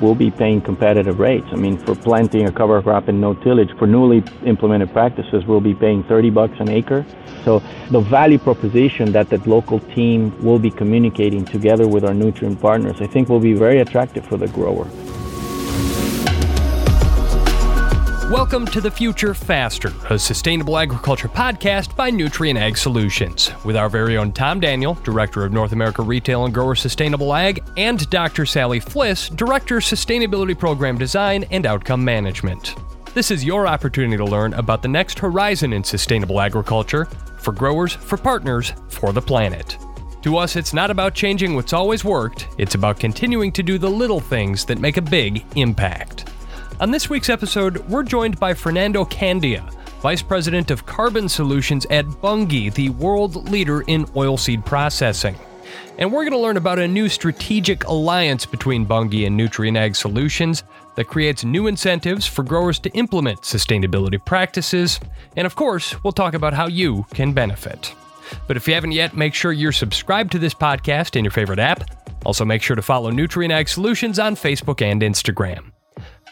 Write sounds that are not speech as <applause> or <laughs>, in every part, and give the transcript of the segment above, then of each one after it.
will be paying competitive rates. I mean, for planting a cover crop and no tillage, for newly implemented practices, we'll be paying 30 bucks an acre. So the value proposition that that local team will be communicating together with our Nutrien partners, I think will be very attractive for the grower. Welcome to The Future Faster, a sustainable agriculture podcast by Nutrien Ag Solutions, with our very own Tom Daniel, Director of North America Retail and Grower Sustainable Ag, and Dr. Sally Fliss, Director Sustainability Program Design and Outcome Management. This is your opportunity to learn about the next horizon in sustainable agriculture for growers, for partners, for the planet. To us, it's not about changing what's always worked, it's about continuing to do the little things that make a big impact. On this week's episode, we're joined by Fernando Candia, Vice President of Carbon Solutions at Bunge, the world leader in oilseed processing. And we're going to learn about a new strategic alliance between Bunge and Nutrien Ag Solutions that creates new incentives for growers to implement sustainability practices. And of course, we'll talk about how you can benefit. But if you haven't yet, make sure you're subscribed to this podcast in your favorite app. Also, make sure to follow Nutrien Ag Solutions on Facebook and Instagram.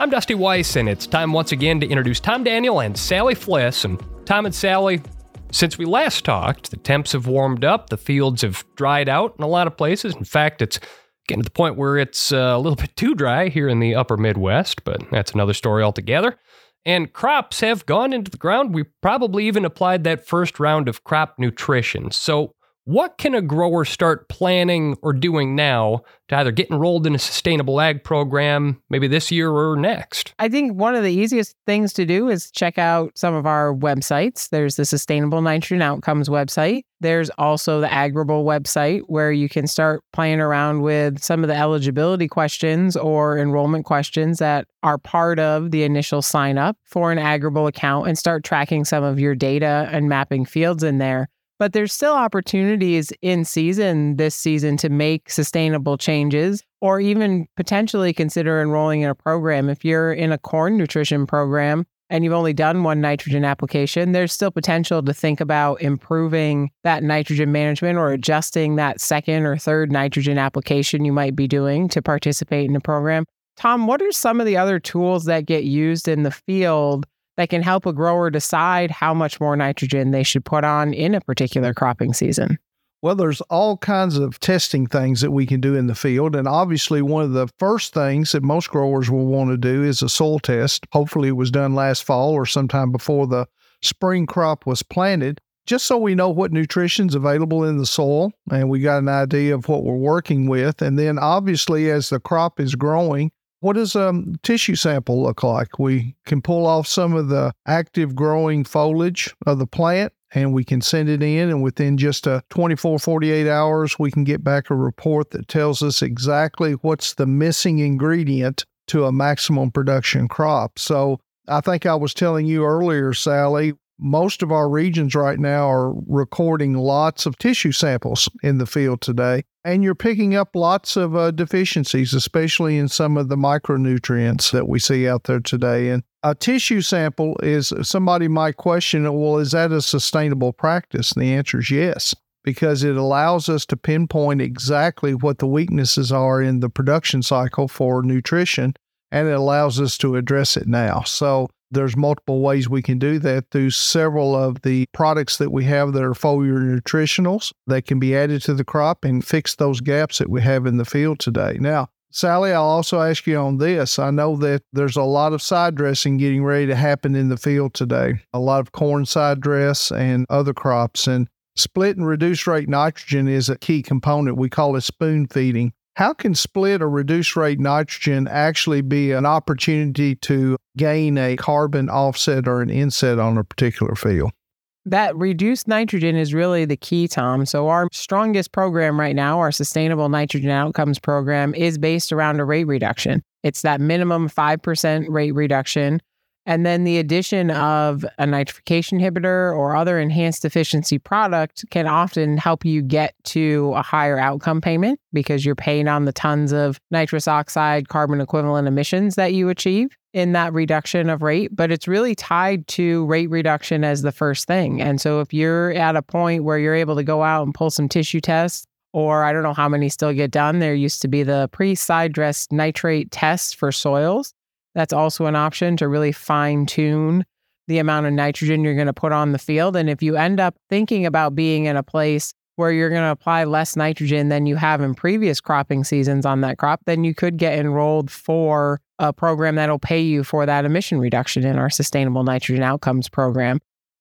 I'm Dusty Weiss, and it's time once again to introduce Tom Daniel and Sally Fliss. And Tom and Sally, since we last talked, the temps have warmed up, the fields have dried out in a lot of places. In fact, it's getting to the point where it's uh, a little <laughs> bit too dry here in the upper Midwest, but that's another story altogether. And crops have gone into the ground. We probably even applied that first round of crop nutrition. So, what can a grower start planning or doing now to either get enrolled in a sustainable ag program maybe this year or next? I think one of the easiest things to do is check out some of our websites. There's the Sustainable Nitrogen Outcomes website. There's also the Agrible website where you can start playing around with some of the eligibility questions or enrollment questions that are part of the initial sign up for an Agrible account and start tracking some of your data and mapping fields in there but there's still opportunities in season this season to make sustainable changes or even potentially consider enrolling in a program. If you're in a corn nutrition program and you've only done one nitrogen application, there's still potential to think about improving that nitrogen management or adjusting that second or third nitrogen application you might be doing to participate in the program. Tom, what are some of the other tools that get used in the field that can help a grower decide how much more nitrogen they should put on in a particular cropping season? Well, there's all kinds of testing things that we can do in the field. And obviously, one of the first things that most growers will want to do is a soil test. Hopefully, it was done last fall or sometime before the spring crop was planted, just so we know what nutrition's available in the soil and we got an idea of what we're working with. And then, obviously, as the crop is growing, what does a um, tissue sample look like? We can pull off some of the active growing foliage of the plant and we can send it in and within just a 24 48 hours we can get back a report that tells us exactly what's the missing ingredient to a maximum production crop so i think i was telling you earlier sally most of our regions right now are recording lots of tissue samples in the field today. And you're picking up lots of uh, deficiencies, especially in some of the micronutrients that we see out there today. And a tissue sample is somebody might question, well, is that a sustainable practice? And the answer is yes, because it allows us to pinpoint exactly what the weaknesses are in the production cycle for nutrition and it allows us to address it now. So there's multiple ways we can do that through several of the products that we have that are foliar nutritionals that can be added to the crop and fix those gaps that we have in the field today. Now, Sally, I'll also ask you on this. I know that there's a lot of side dressing getting ready to happen in the field today, a lot of corn side dress and other crops. And split and reduced rate nitrogen is a key component. We call it spoon feeding. How can split or reduced rate nitrogen actually be an opportunity to gain a carbon offset or an inset on a particular field? That reduced nitrogen is really the key, Tom. So, our strongest program right now, our Sustainable Nitrogen Outcomes program, is based around a rate reduction. It's that minimum 5% rate reduction and then the addition of a nitrification inhibitor or other enhanced efficiency product can often help you get to a higher outcome payment because you're paying on the tons of nitrous oxide carbon equivalent emissions that you achieve in that reduction of rate. But it's really tied to rate reduction as the first thing. And so if you're at a point where you're able to go out and pull some tissue tests or I don't know how many still get done. There used to be the pre side dress nitrate test for soils. That's also an option to really fine tune the amount of nitrogen you're going to put on the field. And if you end up thinking about being in a place where you're going to apply less nitrogen than you have in previous cropping seasons on that crop, then you could get enrolled for a program that'll pay you for that emission reduction in our Sustainable Nitrogen Outcomes program.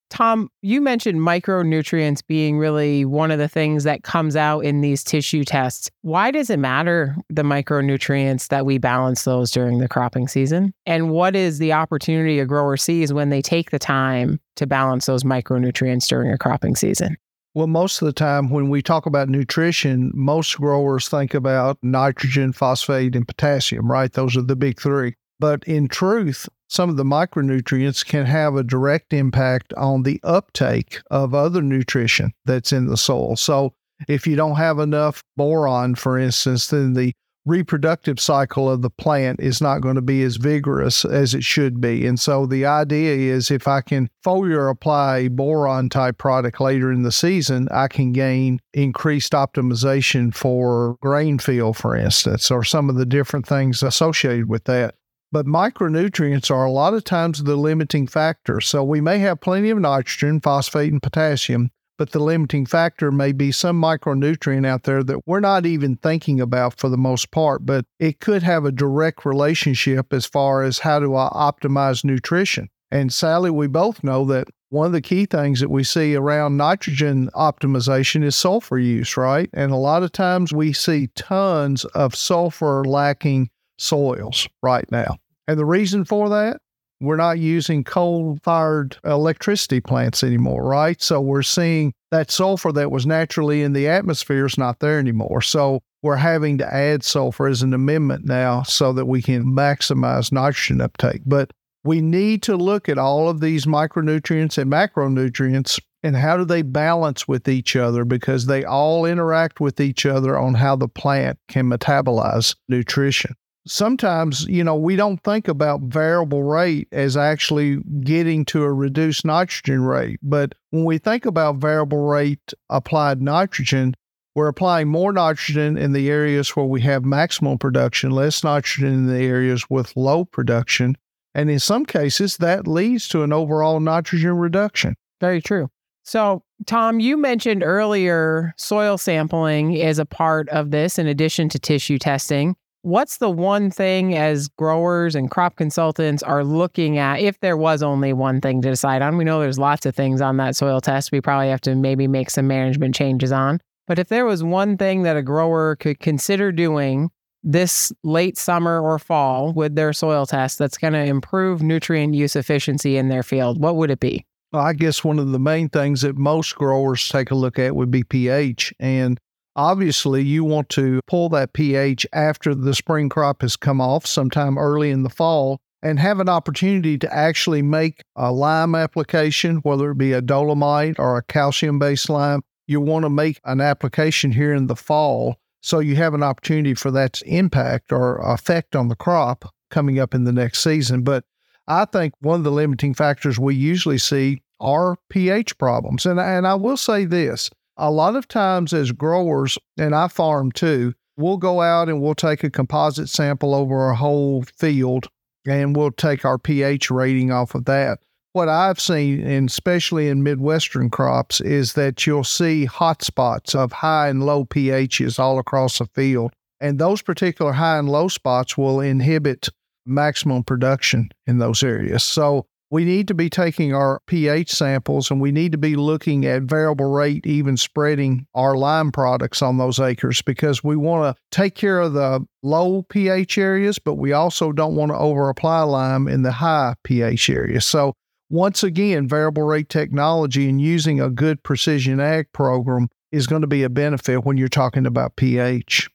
Tom, you mentioned micronutrients being really one of the things that comes out in these tissue tests. Why does it matter the micronutrients that we balance those during the cropping season? And what is the opportunity a grower sees when they take the time to balance those micronutrients during a cropping season? Well, most of the time when we talk about nutrition, most growers think about nitrogen, phosphate, and potassium, right? Those are the big three. But in truth, some of the micronutrients can have a direct impact on the uptake of other nutrition that's in the soil. So, if you don't have enough boron, for instance, then the reproductive cycle of the plant is not going to be as vigorous as it should be. And so the idea is if I can foliar apply a boron type product later in the season, I can gain increased optimization for grain field, for instance, or some of the different things associated with that. But micronutrients are a lot of times the limiting factor. So we may have plenty of nitrogen, phosphate, and potassium, but the limiting factor may be some micronutrient out there that we're not even thinking about for the most part, but it could have a direct relationship as far as how do I optimize nutrition. And Sally, we both know that one of the key things that we see around nitrogen optimization is sulfur use, right? And a lot of times we see tons of sulfur lacking soils right now. And the reason for that, we're not using coal fired electricity plants anymore, right? So we're seeing that sulfur that was naturally in the atmosphere is not there anymore. So we're having to add sulfur as an amendment now so that we can maximize nitrogen uptake. But we need to look at all of these micronutrients and macronutrients and how do they balance with each other because they all interact with each other on how the plant can metabolize nutrition sometimes, you know, we don't think about variable rate as actually getting to a reduced nitrogen rate. But when we think about variable rate applied nitrogen, we're applying more nitrogen in the areas where we have maximum production, less nitrogen in the areas with low production. And in some cases, that leads to an overall nitrogen reduction. Very true. So, Tom, you mentioned earlier soil sampling is a part of this in addition to tissue testing. What's the one thing as growers and crop consultants are looking at if there was only one thing to decide on? We know there's lots of things on that soil test we probably have to maybe make some management changes on. But if there was one thing that a grower could consider doing this late summer or fall with their soil test that's going to improve nutrient use efficiency in their field, what would it be? Well, I guess one of the main things that most growers take a look at would be pH. And Obviously, you want to pull that pH after the spring crop has come off sometime early in the fall and have an opportunity to actually make a lime application, whether it be a dolomite or a calcium based lime. You want to make an application here in the fall so you have an opportunity for that impact or effect on the crop coming up in the next season. But I think one of the limiting factors we usually see are pH problems. And, and I will say this a lot of times as growers, and I farm too, we'll go out and we'll take a composite sample over a whole field and we'll take our pH rating off of that. What I've seen, and especially in Midwestern crops, is that you'll see hot spots of high and low pHs all across the field. And those particular high and low spots will inhibit maximum production in those areas. So we need to be taking our pH samples and we need to be looking at variable rate, even spreading our lime products on those acres because we want to take care of the low pH areas, but we also don't want to over apply lime in the high pH areas. So, once again, variable rate technology and using a good precision ag program is going to be a benefit when you're talking about pH.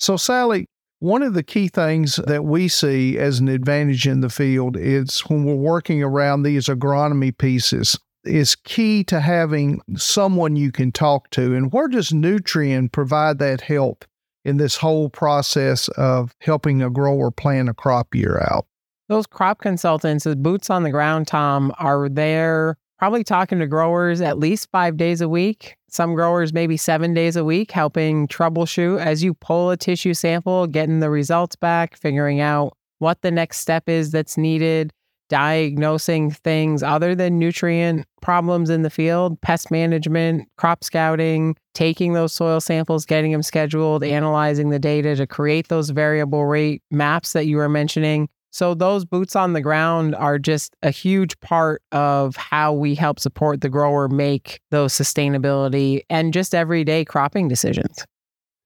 So, Sally, one of the key things that we see as an advantage in the field is when we're working around these agronomy pieces is key to having someone you can talk to. And where does Nutrien provide that help in this whole process of helping a grower plan a crop year out? Those crop consultants, the boots on the ground, Tom, are there probably talking to growers at least five days a week. Some growers maybe seven days a week, helping troubleshoot as you pull a tissue sample, getting the results back, figuring out what the next step is that's needed, diagnosing things other than nutrient problems in the field, pest management, crop scouting, taking those soil samples, getting them scheduled, analyzing the data to create those variable rate maps that you were mentioning. So, those boots on the ground are just a huge part of how we help support the grower make those sustainability and just everyday cropping decisions.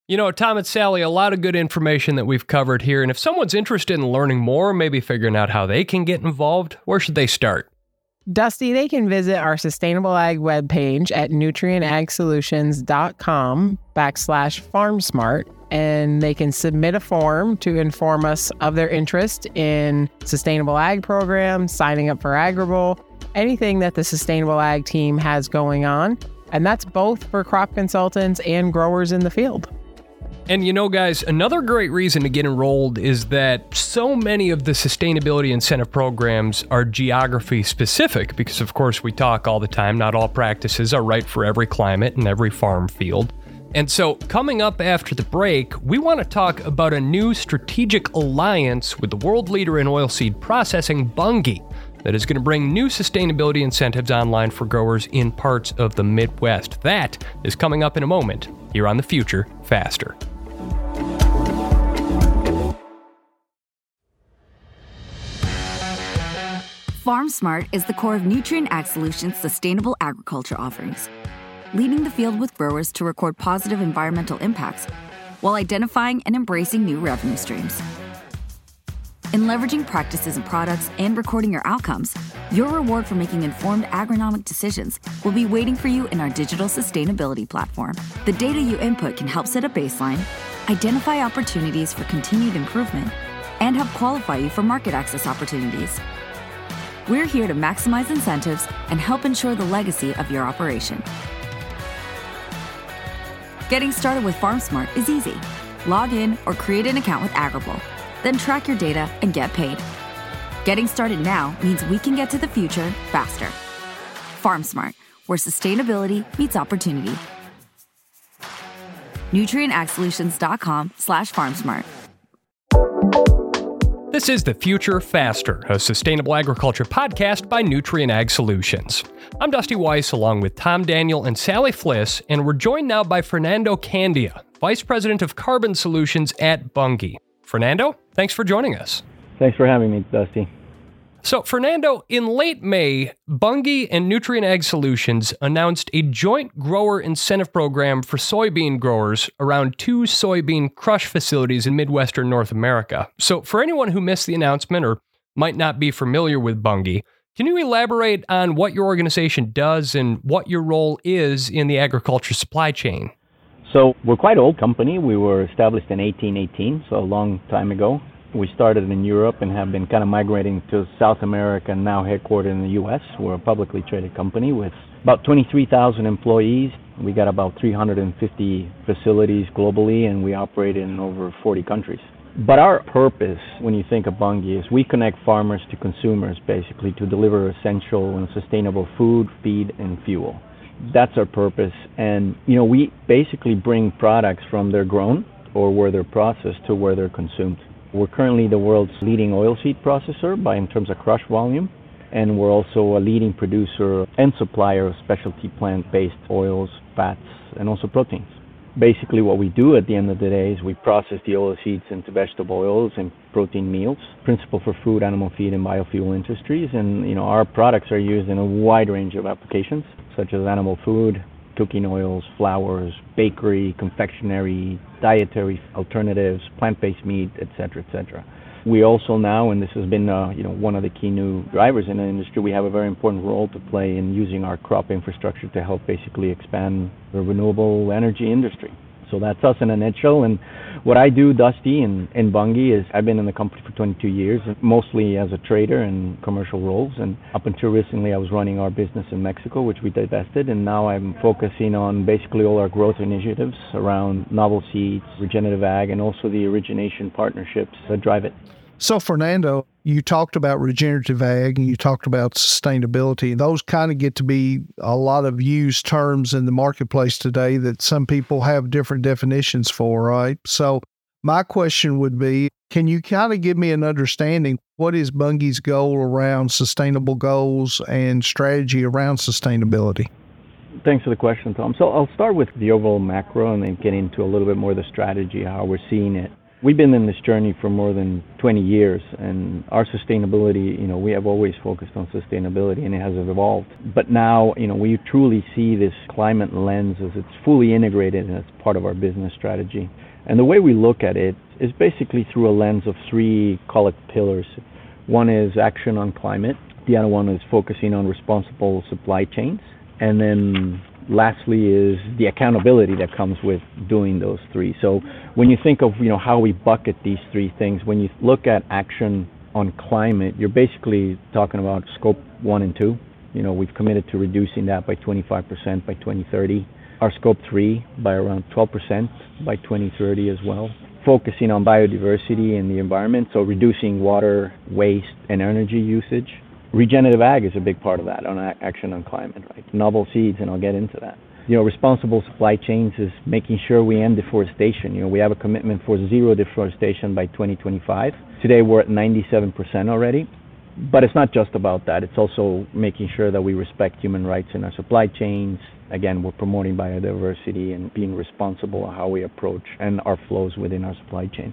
You know, Tom and Sally, a lot of good information that we've covered here. And if someone's interested in learning more, maybe figuring out how they can get involved, where should they start? Dusty, they can visit our Sustainable Ag webpage at nutrienagsolutions.com backslash FarmSmart, and they can submit a form to inform us of their interest in sustainable ag programs, signing up for Agrible, anything that the Sustainable Ag team has going on. And that's both for crop consultants and growers in the field. And you know, guys, another great reason to get enrolled is that so many of the sustainability incentive programs are geography specific because, of course, we talk all the time, not all practices are right for every climate and every farm field. And so, coming up after the break, we want to talk about a new strategic alliance with the world leader in oilseed processing, Bunge, that is going to bring new sustainability incentives online for growers in parts of the Midwest. That is coming up in a moment here on The Future Faster. FarmSmart is the core of Nutrien Ag Solutions' sustainable agriculture offerings, leading the field with growers to record positive environmental impacts while identifying and embracing new revenue streams. In leveraging practices and products and recording your outcomes, your reward for making informed agronomic decisions will be waiting for you in our digital sustainability platform. The data you input can help set a baseline, identify opportunities for continued improvement, and help qualify you for market access opportunities. We're here to maximize incentives and help ensure the legacy of your operation. Getting started with FarmSmart is easy. Log in or create an account with Agrible, then track your data and get paid. Getting started now means we can get to the future faster. FarmSmart, where sustainability meets opportunity. NutrienAgSolutions.com slash FarmSmart. This is The Future Faster, a sustainable agriculture podcast by Nutrien Ag Solutions. I'm Dusty Weiss along with Tom Daniel and Sally Fliss, and we're joined now by Fernando Candia, Vice President of Carbon Solutions at Bunge. Fernando, thanks for joining us. Thanks for having me, Dusty. So, Fernando, in late May, Bunge and Nutrien Ag Solutions announced a joint grower incentive program for soybean growers around two soybean crush facilities in Midwestern North America. So, for anyone who missed the announcement or might not be familiar with Bunge, can you elaborate on what your organization does and what your role is in the agriculture supply chain? So, we're quite an old company. We were established in 1818, so a long time ago. We started in Europe and have been kind of migrating to South America and now headquartered in the U.S. We're a publicly traded company with about 23,000 employees. We got about 350 facilities globally and we operate in over 40 countries. But our purpose, when you think of Bunge, is we connect farmers to consumers basically to deliver essential and sustainable food, feed, and fuel. That's our purpose. And, you know, we basically bring products from their grown or where they're processed to where they're consumed. We're currently the world's leading oilseed processor by in terms of crush volume, and we're also a leading producer and supplier of specialty plant-based oils, fats, and also proteins. Basically, what we do at the end of the day is we process the oilseeds into vegetable oils and protein meals, principal for food, animal feed, and biofuel industries. And you know, our products are used in a wide range of applications, such as animal food, cooking oils, flours, bakery, confectionery, dietary alternatives, plant-based meat, etc., etc. We also now, and this has been uh, you know one of the key new drivers in the industry, we have a very important role to play in using our crop infrastructure to help basically expand the renewable energy industry. So that's us in a nutshell. And what I do, Dusty and, and Bunge, is I've been in the company for 22 years, mostly as a trader in commercial roles. And up until recently, I was running our business in Mexico, which we divested. And now I'm focusing on basically all our growth initiatives around novel seeds, regenerative ag, and also the origination partnerships that drive it. So, Fernando, you talked about regenerative ag and you talked about sustainability. Those kind of get to be a lot of used terms in the marketplace today that some people have different definitions for, right? So, my question would be can you kind of give me an understanding what is Bunge's goal around sustainable goals and strategy around sustainability? Thanks for the question, Tom. So I'll start with the overall macro and then get into a little bit more of the strategy, how we're seeing it. We've been in this journey for more than 20 years, and our sustainability, you know, we have always focused on sustainability and it has evolved. But now, you know, we truly see this climate lens as it's fully integrated and it's part of our business strategy. And the way we look at it is basically through a lens of three, call it pillars. One is action on climate, the other one is focusing on responsible supply chains, and then lastly is the accountability that comes with doing those three. So when you think of you know how we bucket these three things, when you look at action on climate, you're basically talking about scope one and two. You know, we've committed to reducing that by 25% by 2030. Our scope three by around 12% by 2030 as well. Focusing on biodiversity and the environment, so reducing water, waste, and energy usage regenerative ag is a big part of that on action on climate, right? Novel seeds, and I'll get into that. You know, responsible supply chains is making sure we end deforestation. You know, we have a commitment for zero deforestation by 2025. Today we're at 97% already. But it's not just about that. It's also making sure that we respect human rights in our supply chains. Again, we're promoting biodiversity and being responsible on how we approach and our flows within our supply chain.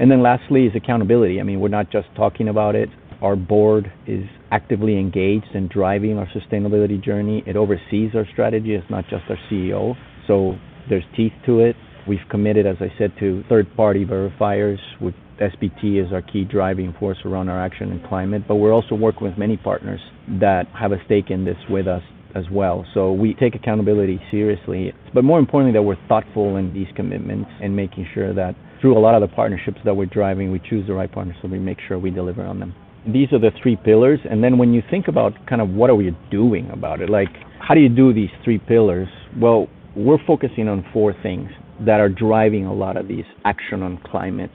And then lastly is accountability. I mean, we're not just talking about it. Our board is actively engaged in driving our sustainability journey. It oversees our strategy. It's not just our CEO. So there's teeth to it. We've committed, as I said, to third-party verifiers. With SBT as our key driving force around our action and climate. But we're also working with many partners that have a stake in this with us as well. So we take accountability seriously. But more importantly, that we're thoughtful in these commitments and making sure that through a lot of the partnerships that we're driving, we choose the right partners so we make sure we deliver on them these are the three pillars. And then when you think about kind of what are we doing about it, like how do you do these three pillars? Well, we're focusing on four things that are driving a lot of these action on climate.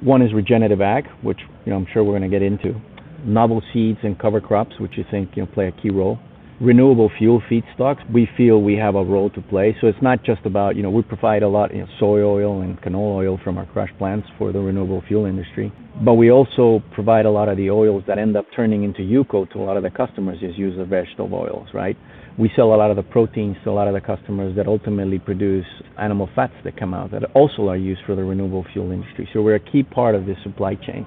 One is regenerative ag, which you know I'm sure we're going to get into. Novel seeds and cover crops, which you think you know play a key role renewable fuel feedstocks, we feel we have a role to play. So it's not just about, you know, we provide a lot, you know, soy oil and canola oil from our crush plants for the renewable fuel industry. But we also provide a lot of the oils that end up turning into UCO to a lot of the customers is use of vegetable oils, right? We sell a lot of the proteins to a lot of the customers that ultimately produce animal fats that come out that also are used for the renewable fuel industry. So we're a key part of this supply chain.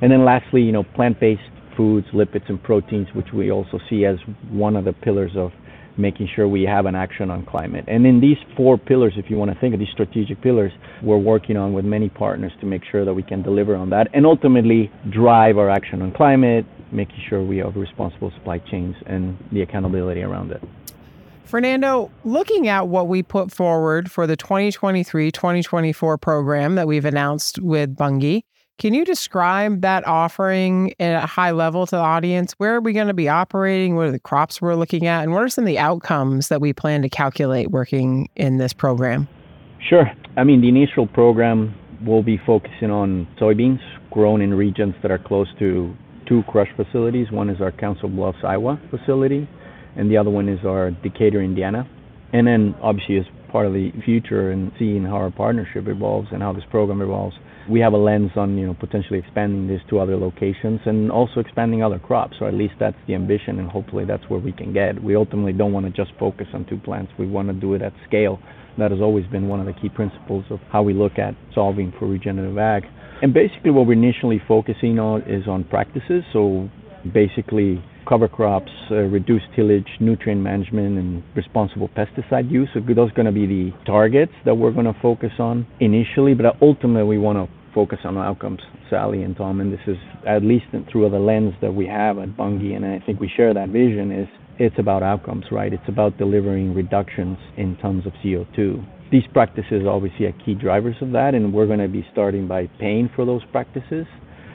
And then lastly, you know, plant-based foods, lipids, and proteins, which we also see as one of the pillars of making sure we have an action on climate. And in these four pillars, if you want to think of these strategic pillars, we're working on with many partners to make sure that we can deliver on that and ultimately drive our action on climate, making sure we have responsible supply chains and the accountability around it. Fernando, looking at what we put forward for the 2023 2024 program that we've announced with Bunge, can you describe that offering at a high level to the audience? Where are we going to be operating? What are the crops we're looking at? And what are some of the outcomes that we plan to calculate working in this program? Sure. I mean, the initial program will be focusing on soybeans grown in regions that are close to two crush facilities. One is our Council Bluffs, Iowa facility, and the other one is our Decatur, Indiana. And then, obviously, as part of the future and seeing how our partnership evolves and how this program evolves, we have a lens on you know potentially expanding this to other locations and also expanding other crops. So at least that's the ambition, and hopefully that's where we can get. We ultimately don't want to just focus on two plants. We want to do it at scale. That has always been one of the key principles of how we look at solving for regenerative ag. And basically, what we're initially focusing on is on practices. So basically cover crops, uh, reduced tillage, nutrient management, and responsible pesticide use. So those are going to be the targets that we're going to focus on initially, but ultimately we want to focus on outcomes, Sally and Tom, and this is at least through the lens that we have at Bunge, and I think we share that vision, is it's about outcomes, right? It's about delivering reductions in tons of CO2. These practices obviously are key drivers of that, and we're going to be starting by paying for those practices,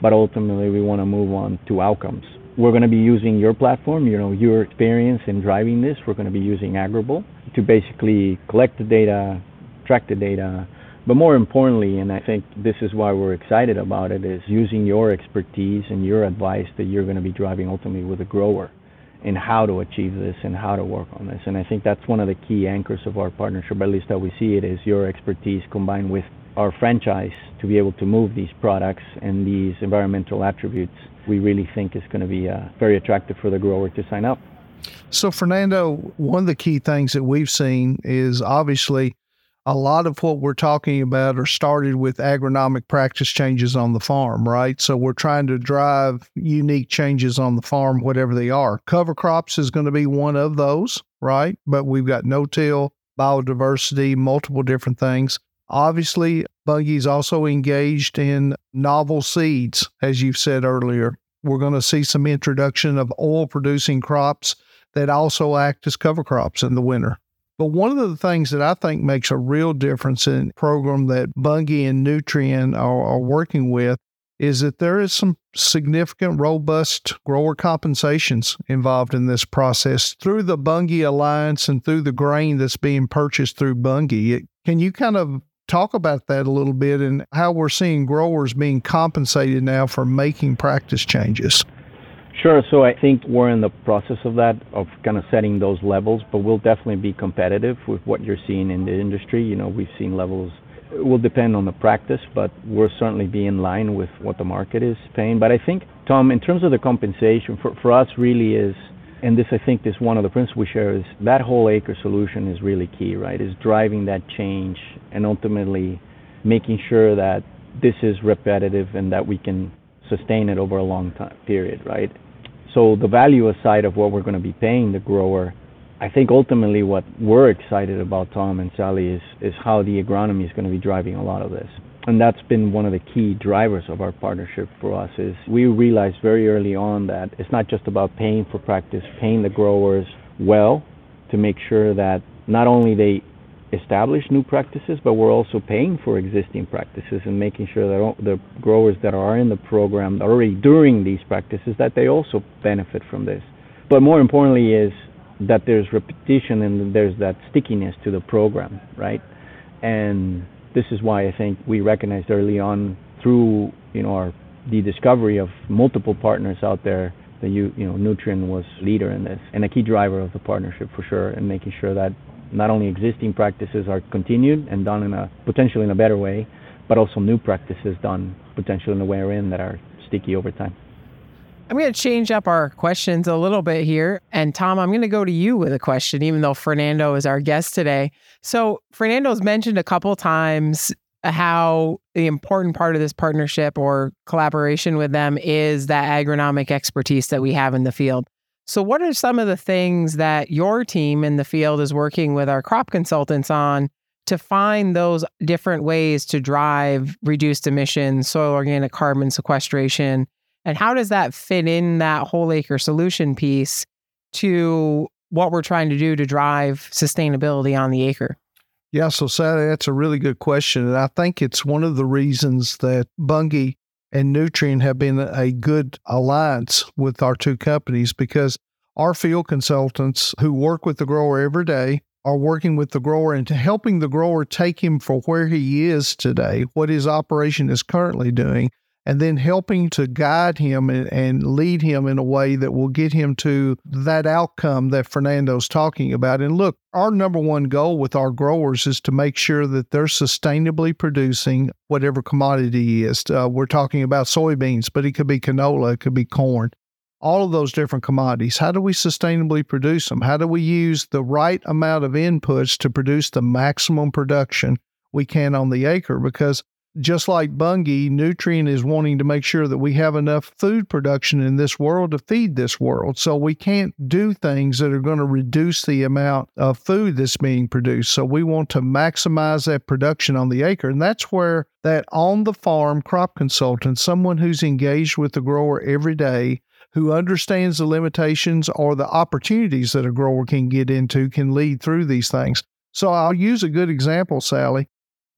but ultimately we want to move on to outcomes we're going to be using your platform, you know, your experience in driving this. We're going to be using Agrible to basically collect the data, track the data, But more importantly, and I think this is why we're excited about it, is using your expertise and your advice that you're going to be driving ultimately with a grower in how to achieve this and how to work on this. And I think that's one of the key anchors of our partnership, at least how we see it, is your expertise combined with our franchise to be able to move these products and these environmental attributes. We really think is going to be uh, very attractive for the grower to sign up. So, Fernando, one of the key things that we've seen is obviously a lot of what we're talking about are started with agronomic practice changes on the farm, right? So we're trying to drive unique changes on the farm, whatever they are. Cover crops is going to be one of those, right? But we've got no till, biodiversity, multiple different things. Obviously, Bunge's also engaged in novel seeds, as you've said earlier. We're going to see some introduction of oil producing crops that also act as cover crops in the winter. But one of the things that I think makes a real difference in program that Bunge and Nutrien are, are working with is that there is some significant, robust grower compensations involved in this process through the Bunge Alliance and through the grain that's being purchased through Bunge. Can you kind of talk about that a little bit and how we're seeing growers being compensated now for making practice changes? Sure. So I think we're in the process of that, of kind of setting those levels, but we'll definitely be competitive with what you're seeing in the industry. You know, we've seen levels. It will depend on the practice, but we'll certainly be in line with what the market is paying. But I think, Tom, in terms of the compensation, for, for us really is, and this I think is one of the principles we share, is that whole acre solution is really key, right? Is driving that change and ultimately making sure that this is repetitive and that we can sustain it over a long time period, right? So the value aside of what we're going to be paying the grower, I think ultimately what we're excited about, Tom and Sally, is is how the agronomy is going to be driving a lot of this. And that's been one of the key drivers of our partnership for us is we realized very early on that it's not just about paying for practice, paying the growers well to make sure that not only they establish new practices, but we're also paying for existing practices and making sure that the growers that are in the program already during these practices that they also benefit from this. But more importantly is that there's repetition and there's that stickiness to the program, right? And this is why I think we recognized early on through you know our the discovery of multiple partners out there that you you know Nutrien was leader in this and a key driver of the partnership for sure and making sure that not only existing practices are continued and done in a potentially in a better way, but also new practices done potentially in a way in that are sticky over time. I'm going to change up our questions a little bit here. And Tom, I'm going to go to you with a question, even though Fernando is our guest today. So, Fernando's mentioned a couple times how the important part of this partnership or collaboration with them is that agronomic expertise that we have in the field. So, what are some of the things that your team in the field is working with our crop consultants on to find those different ways to drive reduced emissions, soil organic carbon sequestration? And how does that fit in that whole acre solution piece to what we're trying to do to drive sustainability on the acre? Yeah, so Sally, that's a really good question. And I think it's one of the reasons that Bunge and Nutrien have been a good alliance with our two companies because our field consultants who work with the grower every day are working with the grower and helping the grower take him for where he is today, what his operation is currently doing, and then helping to guide him and, and, lead him in a way that will get him to that outcome that Fernando's talking about. And look, our number one goal with our growers is to make sure that they're sustainably producing whatever commodity is. Uh, we're talking about soybeans, but it could be canola, it could be corn. All of those different commodities. How do we sustainably produce them? How do we use the right amount of inputs to produce the maximum production we can on the acre? Because just like Bunge, Nutrien is wanting to make sure that we have enough food production in this world to feed this world. So we can't do things that are going to reduce the amount of food that's being produced. So we want to maximize that production on the acre. And that's where that on the farm crop consultant, someone who's engaged with the grower every day, who understands the limitations or the opportunities that a grower can get into, can lead through these things. So I'll use a good example, Sally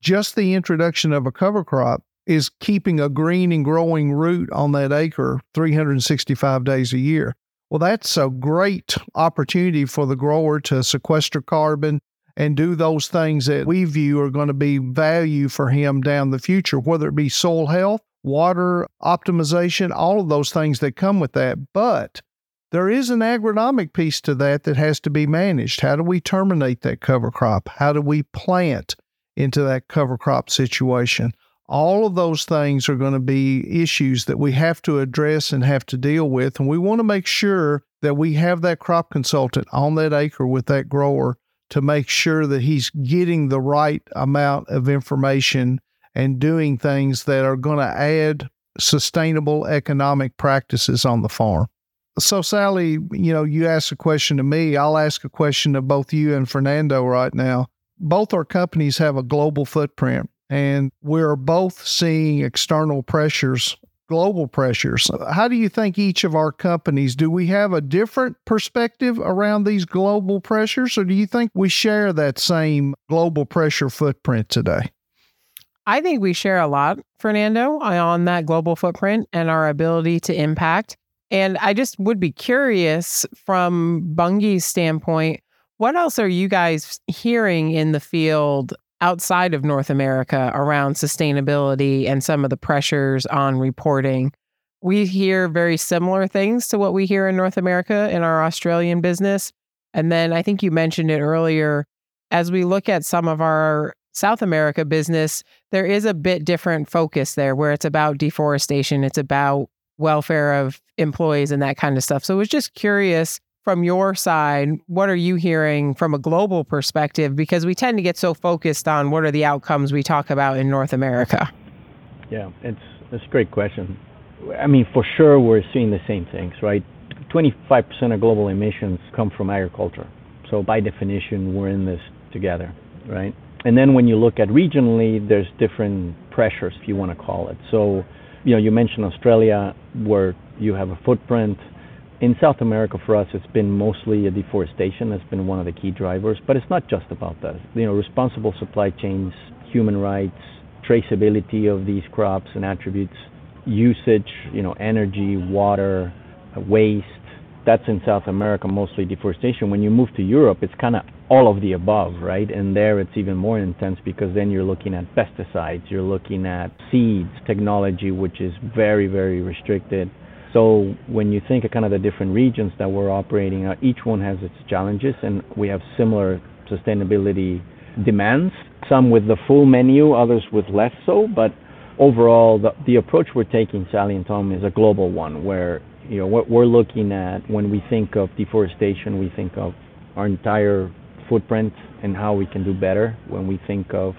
just the introduction of a cover crop is keeping a green and growing root on that acre 365 days a year. Well, that's a great opportunity for the grower to sequester carbon and do those things that we view are going to be value for him down the future, whether it be soil health, water optimization, all of those things that come with that. But there is an agronomic piece to that that has to be managed. How do we terminate that cover crop? How do we plant into that cover crop situation? All of those things are going to be issues that we have to address and have to deal with. And we want to make sure that we have that crop consultant on that acre with that grower to make sure that he's getting the right amount of information and doing things that are going to add sustainable economic practices on the farm. So, Sally, you know, you asked a question to me. I'll ask a question to both you and Fernando right now. Both our companies have a global footprint and we're both seeing external pressures global pressures. How do you think each of our companies do we have a different perspective around these global pressures or do you think we share that same global pressure footprint today? I think we share a lot fernando on that global footprint and our ability to impact. And i just would be curious from bunge's standpoint what else are you guys hearing in the field outside of North America around sustainability and some of the pressures on reporting. We hear very similar things to what we hear in North America in our Australian business. And then I think you mentioned it earlier. As we look at some of our South America business, there is a bit different focus there where it's about deforestation, it's about welfare of employees and that kind of stuff. So I was just curious from your side, what are you hearing from a global perspective? Because we tend to get so focused on what are the outcomes we talk about in North America. Yeah, it's, it's a great question. I mean, for sure, we're seeing the same things, right? 25% of global emissions come from agriculture. So, by definition, we're in this together, right? And then when you look at regionally, there's different pressures, if you want to call it. So, you know, you mentioned Australia, where you have a footprint in South America, for us, it's been mostly deforestation that's been one of the key drivers, but it's not just about that. You know, responsible supply chains, human rights, traceability of these crops and attributes, usage, you know, energy, water, waste. That's in South America, mostly deforestation. When you move to Europe, it's kind of all of the above, right? And there it's even more intense because then you're looking at pesticides, you're looking at seeds, technology, which is very, very restricted so when you think of kind of the different regions that we're operating, uh, each one has its challenges, and we have similar sustainability demands. Some with the full menu, others with less so. But overall, the, the approach we're taking, Sally and Tom, is a global one, where you know what we're looking at when we think of deforestation, we think of our entire footprint and how we can do better. When we think of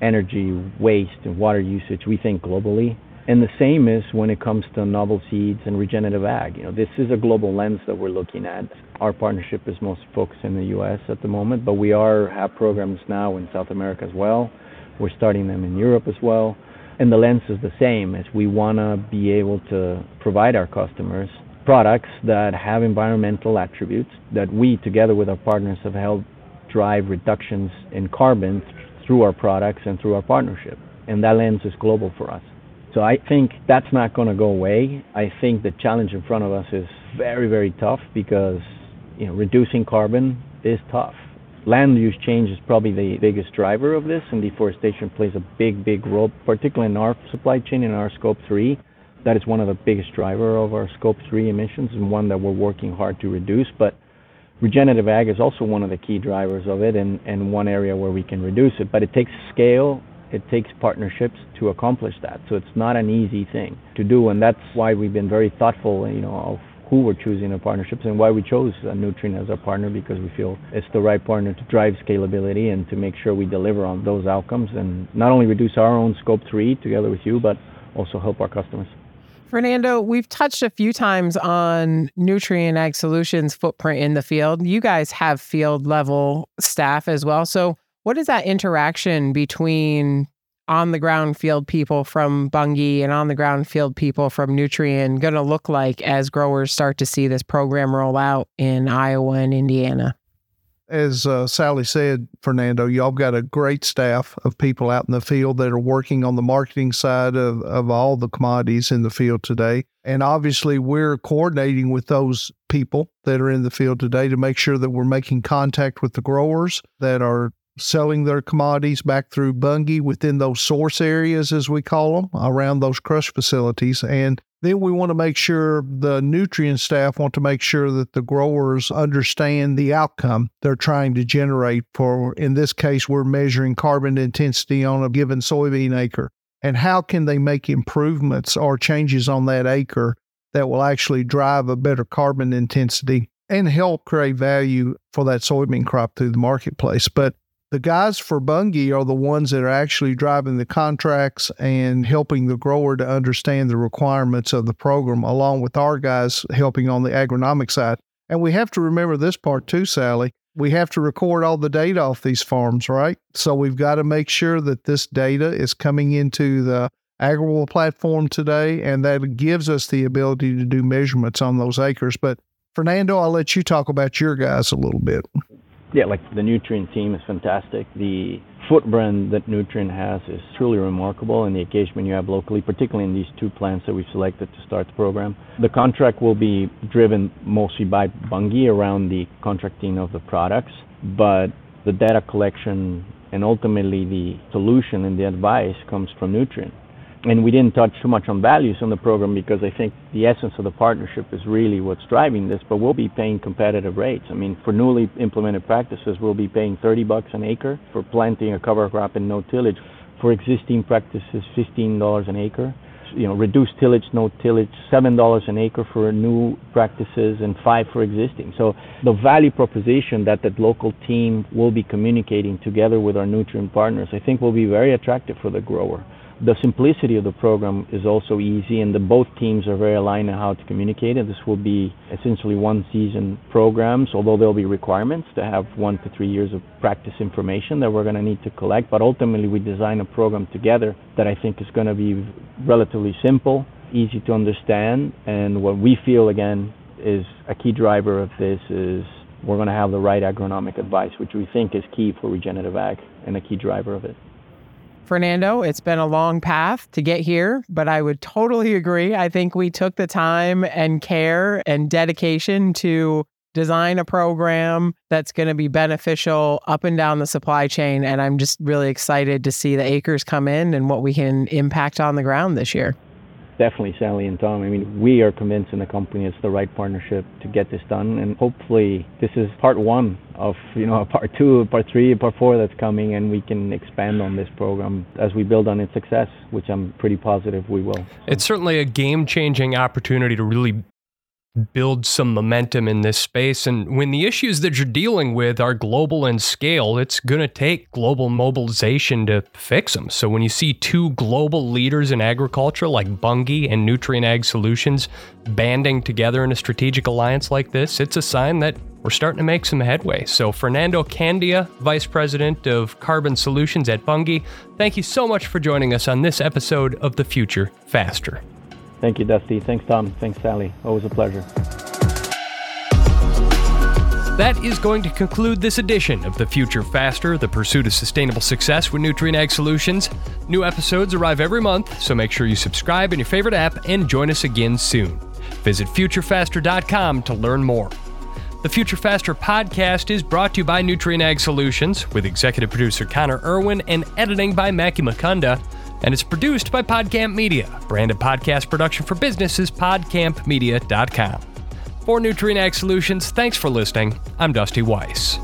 energy, waste, and water usage, we think globally. And the same is when it comes to novel seeds and regenerative ag. You know, this is a global lens that we're looking at. Our partnership is most focused in the U.S. at the moment, but we are have programs now in South America as well. We're starting them in Europe as well. And the lens is the same as we want to be able to provide our customers products that have environmental attributes that we, together with our partners, have helped drive reductions in carbon through our products and through our partnership. And that lens is global for us. So I think that's not going to go away. I think the challenge in front of us is very, very tough because you know reducing carbon is tough. Land use change is probably the biggest driver of this, and deforestation plays a big, big role, particularly in our supply chain in our scope three. That is one of the biggest driver of our scope three emissions, and one that we're working hard to reduce. But regenerative ag is also one of the key drivers of it, and, and one area where we can reduce it. But it takes scale it takes partnerships to accomplish that. So it's not an easy thing to do, and that's why we've been very thoughtful, you know, of who we're choosing our partnerships and why we chose Nutrien as our partner because we feel it's the right partner to drive scalability and to make sure we deliver on those outcomes and not only reduce our own scope three together with you, but also help our customers. Fernando, we've touched a few times on Nutrien Ag Solutions footprint in the field. You guys have field level staff as well. So what is that interaction between on the ground field people from Bunge and on the ground field people from Nutrien going to look like as growers start to see this program roll out in Iowa and Indiana? As uh, Sally said, Fernando, y'all got a great staff of people out in the field that are working on the marketing side of, of all the commodities in the field today. And obviously, we're coordinating with those people that are in the field today to make sure that we're making contact with the growers that are selling their commodities back through Bunge within those source areas, as we call them, around those crush facilities. And then we want to make sure the Nutrien staff want to make sure that the growers understand the outcome they're trying to generate for, in this case, we're measuring carbon intensity on a given soybean acre. And how can they make improvements or changes on that acre that will actually drive a better carbon intensity and help create value for that soybean crop through the marketplace. But the guys for Bunge are the ones that are actually driving the contracts and helping the grower to understand the requirements of the program, along with our guys helping on the agronomic side. And we have to remember this part too, Sally. We have to record all the data off these farms, right? So we've got to make sure that this data is coming into the Agrible platform today, and that gives us the ability to do measurements on those acres. But Fernando, I'll let you talk about your guys a little bit yeah, like the Nutrien team is fantastic. The footprint that Nutrien has is truly remarkable, and the engagement you have locally, particularly in these two plants that we've selected to start the program. The contract will be driven mostly by Bunge around the contracting of the products, but the data collection and ultimately the solution and the advice comes from Nutrien and we didn't touch too much on values on the program because I think the essence of the partnership is really what's driving this. But we'll be paying competitive rates. I mean, for newly implemented practices, we'll be paying 30 bucks an acre for planting a cover crop and no tillage. For existing practices, $15 an acre. You know, reduced tillage, no tillage, seven dollars an acre for new practices and five for existing. So the value proposition that that local team will be communicating together with our Nutrien partners, I think, will be very attractive for the grower the simplicity of the program is also easy, and the both teams are very aligned on how to communicate. And this will be essentially one season programs, although there'll be requirements to have one to three years of practice information that we're going to need to collect. But ultimately, we design a program together that I think is going to be relatively simple, easy to understand, and what we feel again is a key driver of this is we're going to have the right agronomic advice, which we think is key for regenerative ag and a key driver of it. Fernando. It's been a long path to get here, but I would totally agree. I think we took the time and care and dedication to design a program that's going to be beneficial up and down the supply chain. And I'm just really excited to see the acres come in and what we can impact on the ground this year definitely Sally and Tom. I mean, we are convinced in the company it's the right partnership to get this done, and hopefully this is part one of you know <laughs> part two, part three, part four that's coming, and we can expand on this program as we build on its success, which I'm pretty positive we will. So. It's certainly a game-changing opportunity to really build some momentum in this space. And when the issues that you're dealing with are global in scale, it's going to take global mobilization to fix them. So when you see two global leaders in agriculture like Bunge and Nutrien Ag Solutions banding together in a strategic alliance like this, it's a sign that we're starting to make some headway. So, Fernando Candia, Vice President of Carbon Solutions at Bunge, thank you so much for joining us on this episode of The Future Faster. Thank you, Dusty. Thanks, Tom. Thanks, Sally. Always a pleasure. That is going to conclude this edition of The Future Faster, the pursuit of sustainable success with Nutrien Ag Solutions. New episodes arrive every month, so make sure you subscribe in your favorite app and join us again soon. Visit futurefaster.com to learn more. The Future Faster podcast is brought to you by Nutrien Ag Solutions with executive producer Connor Irwin and editing by Mackie Mukunda and it's produced by Podcamp Media, branded podcast production for businesses, podcampmedia.com. For Nutrien Ag Solutions, thanks for listening. I'm Dusty Weiss.